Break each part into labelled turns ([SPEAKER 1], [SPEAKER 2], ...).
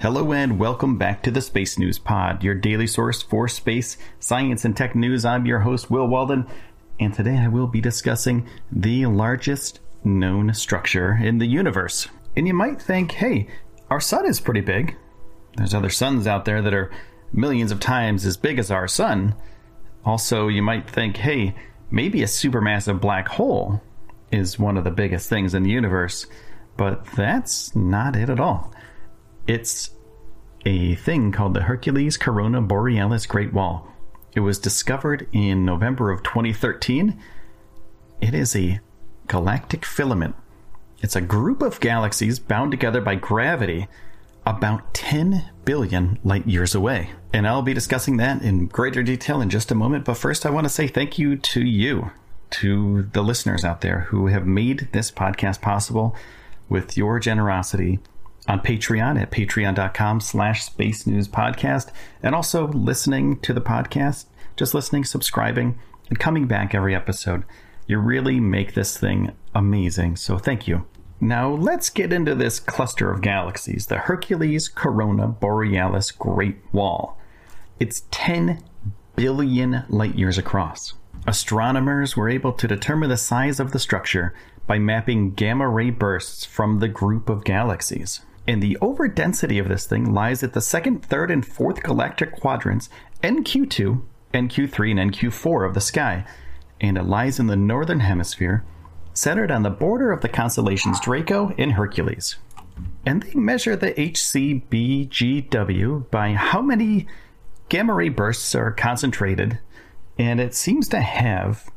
[SPEAKER 1] Hello and welcome back to the Space News Pod, your daily source for space, science, and tech news. I'm your host, Will Walden, and today I will be discussing the largest known structure in the universe. And you might think, hey, our sun is pretty big. There's other suns out there that are millions of times as big as our sun. Also, you might think, hey, maybe a supermassive black hole is one of the biggest things in the universe. But that's not it at all. It's a thing called the Hercules Corona Borealis Great Wall. It was discovered in November of 2013. It is a galactic filament. It's a group of galaxies bound together by gravity about 10 billion light years away. And I'll be discussing that in greater detail in just a moment. But first, I want to say thank you to you, to the listeners out there who have made this podcast possible with your generosity on Patreon at patreon.com slash space news podcast and also listening to the podcast, just listening, subscribing, and coming back every episode. You really make this thing amazing. So thank you. Now let's get into this cluster of galaxies, the Hercules Corona Borealis Great Wall. It's 10 billion light years across. Astronomers were able to determine the size of the structure by mapping gamma ray bursts from the group of galaxies. And the overdensity of this thing lies at the second, third, and fourth galactic quadrants, NQ2, NQ3, and NQ4 of the sky, and it lies in the northern hemisphere, centered on the border of the constellations Draco and Hercules. And they measure the HCBGW by how many gamma ray bursts are concentrated, and it seems to have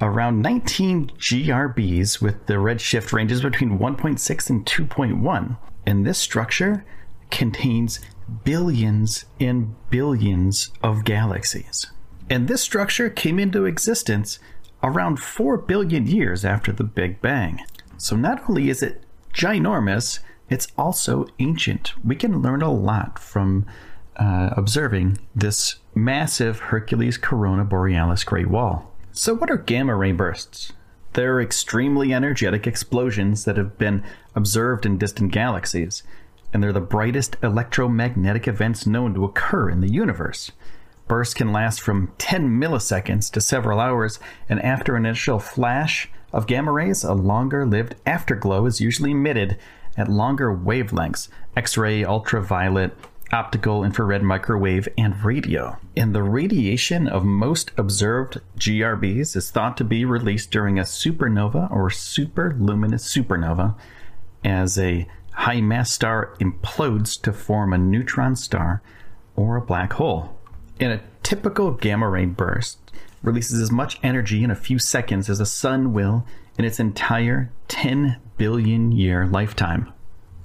[SPEAKER 1] around 19 GRBs with the redshift ranges between 1.6 and 2.1. And this structure contains billions and billions of galaxies. And this structure came into existence around 4 billion years after the Big Bang. So not only is it ginormous, it's also ancient. We can learn a lot from uh, observing this massive Hercules Corona Borealis Great Wall. So, what are gamma ray bursts? They're extremely energetic explosions that have been observed in distant galaxies, and they're the brightest electromagnetic events known to occur in the universe. Bursts can last from 10 milliseconds to several hours, and after an initial flash of gamma rays, a longer lived afterglow is usually emitted at longer wavelengths X ray, ultraviolet, optical, infrared, microwave, and radio. And the radiation of most observed GRBs is thought to be released during a supernova or superluminous supernova as a high mass star implodes to form a neutron star or a black hole. In a typical gamma ray burst, releases as much energy in a few seconds as a sun will in its entire 10 billion year lifetime.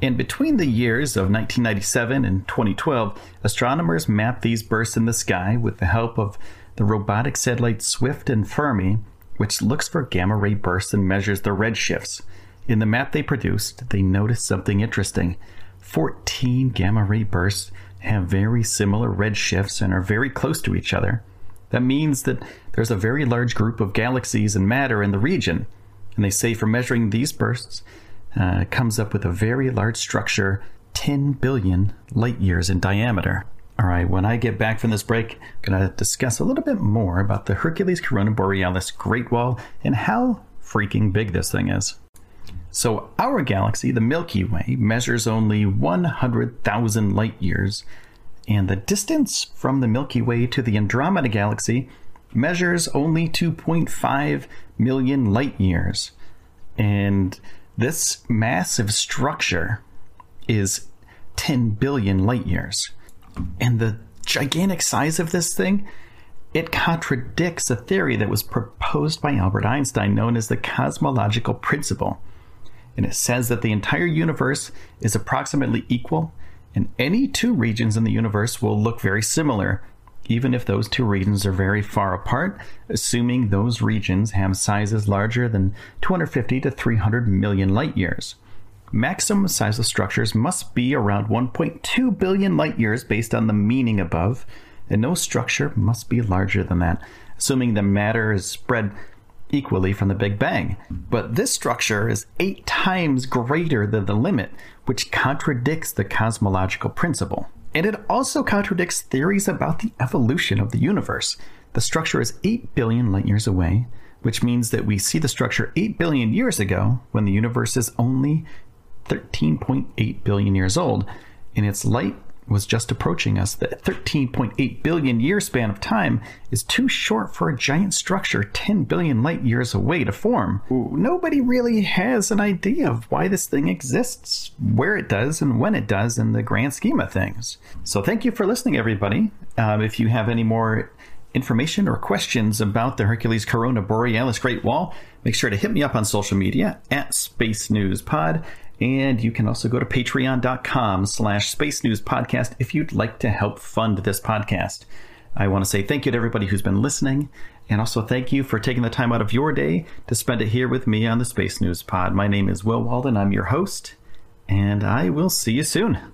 [SPEAKER 1] And between the years of 1997 and 2012, astronomers mapped these bursts in the sky with the help of the robotic satellites Swift and Fermi, which looks for gamma ray bursts and measures their redshifts. In the map they produced, they noticed something interesting. 14 gamma ray bursts have very similar redshifts and are very close to each other. That means that there's a very large group of galaxies and matter in the region. And they say for measuring these bursts, uh, comes up with a very large structure, 10 billion light years in diameter. All right, when I get back from this break, I'm going to discuss a little bit more about the Hercules Corona Borealis Great Wall and how freaking big this thing is. So, our galaxy, the Milky Way, measures only 100,000 light years, and the distance from the Milky Way to the Andromeda Galaxy measures only 2.5 million light years. And this massive structure is 10 billion light years. And the gigantic size of this thing, it contradicts a theory that was proposed by Albert Einstein known as the cosmological principle. And it says that the entire universe is approximately equal, and any two regions in the universe will look very similar, even if those two regions are very far apart, assuming those regions have sizes larger than 250 to 300 million light years. Maximum size of structures must be around 1.2 billion light years based on the meaning above, and no structure must be larger than that, assuming the matter is spread equally from the Big Bang. But this structure is eight times greater than the limit, which contradicts the cosmological principle. And it also contradicts theories about the evolution of the universe. The structure is 8 billion light years away, which means that we see the structure 8 billion years ago when the universe is only 13.8 billion years old, and its light was just approaching us. The 13.8 billion year span of time is too short for a giant structure 10 billion light years away to form. Nobody really has an idea of why this thing exists, where it does, and when it does in the grand scheme of things. So, thank you for listening, everybody. Um, if you have any more information or questions about the Hercules Corona Borealis Great Wall, make sure to hit me up on social media at Space News Pod. And you can also go to patreon.com slash space news podcast if you'd like to help fund this podcast. I want to say thank you to everybody who's been listening, and also thank you for taking the time out of your day to spend it here with me on the Space News Pod. My name is Will Walden, I'm your host, and I will see you soon.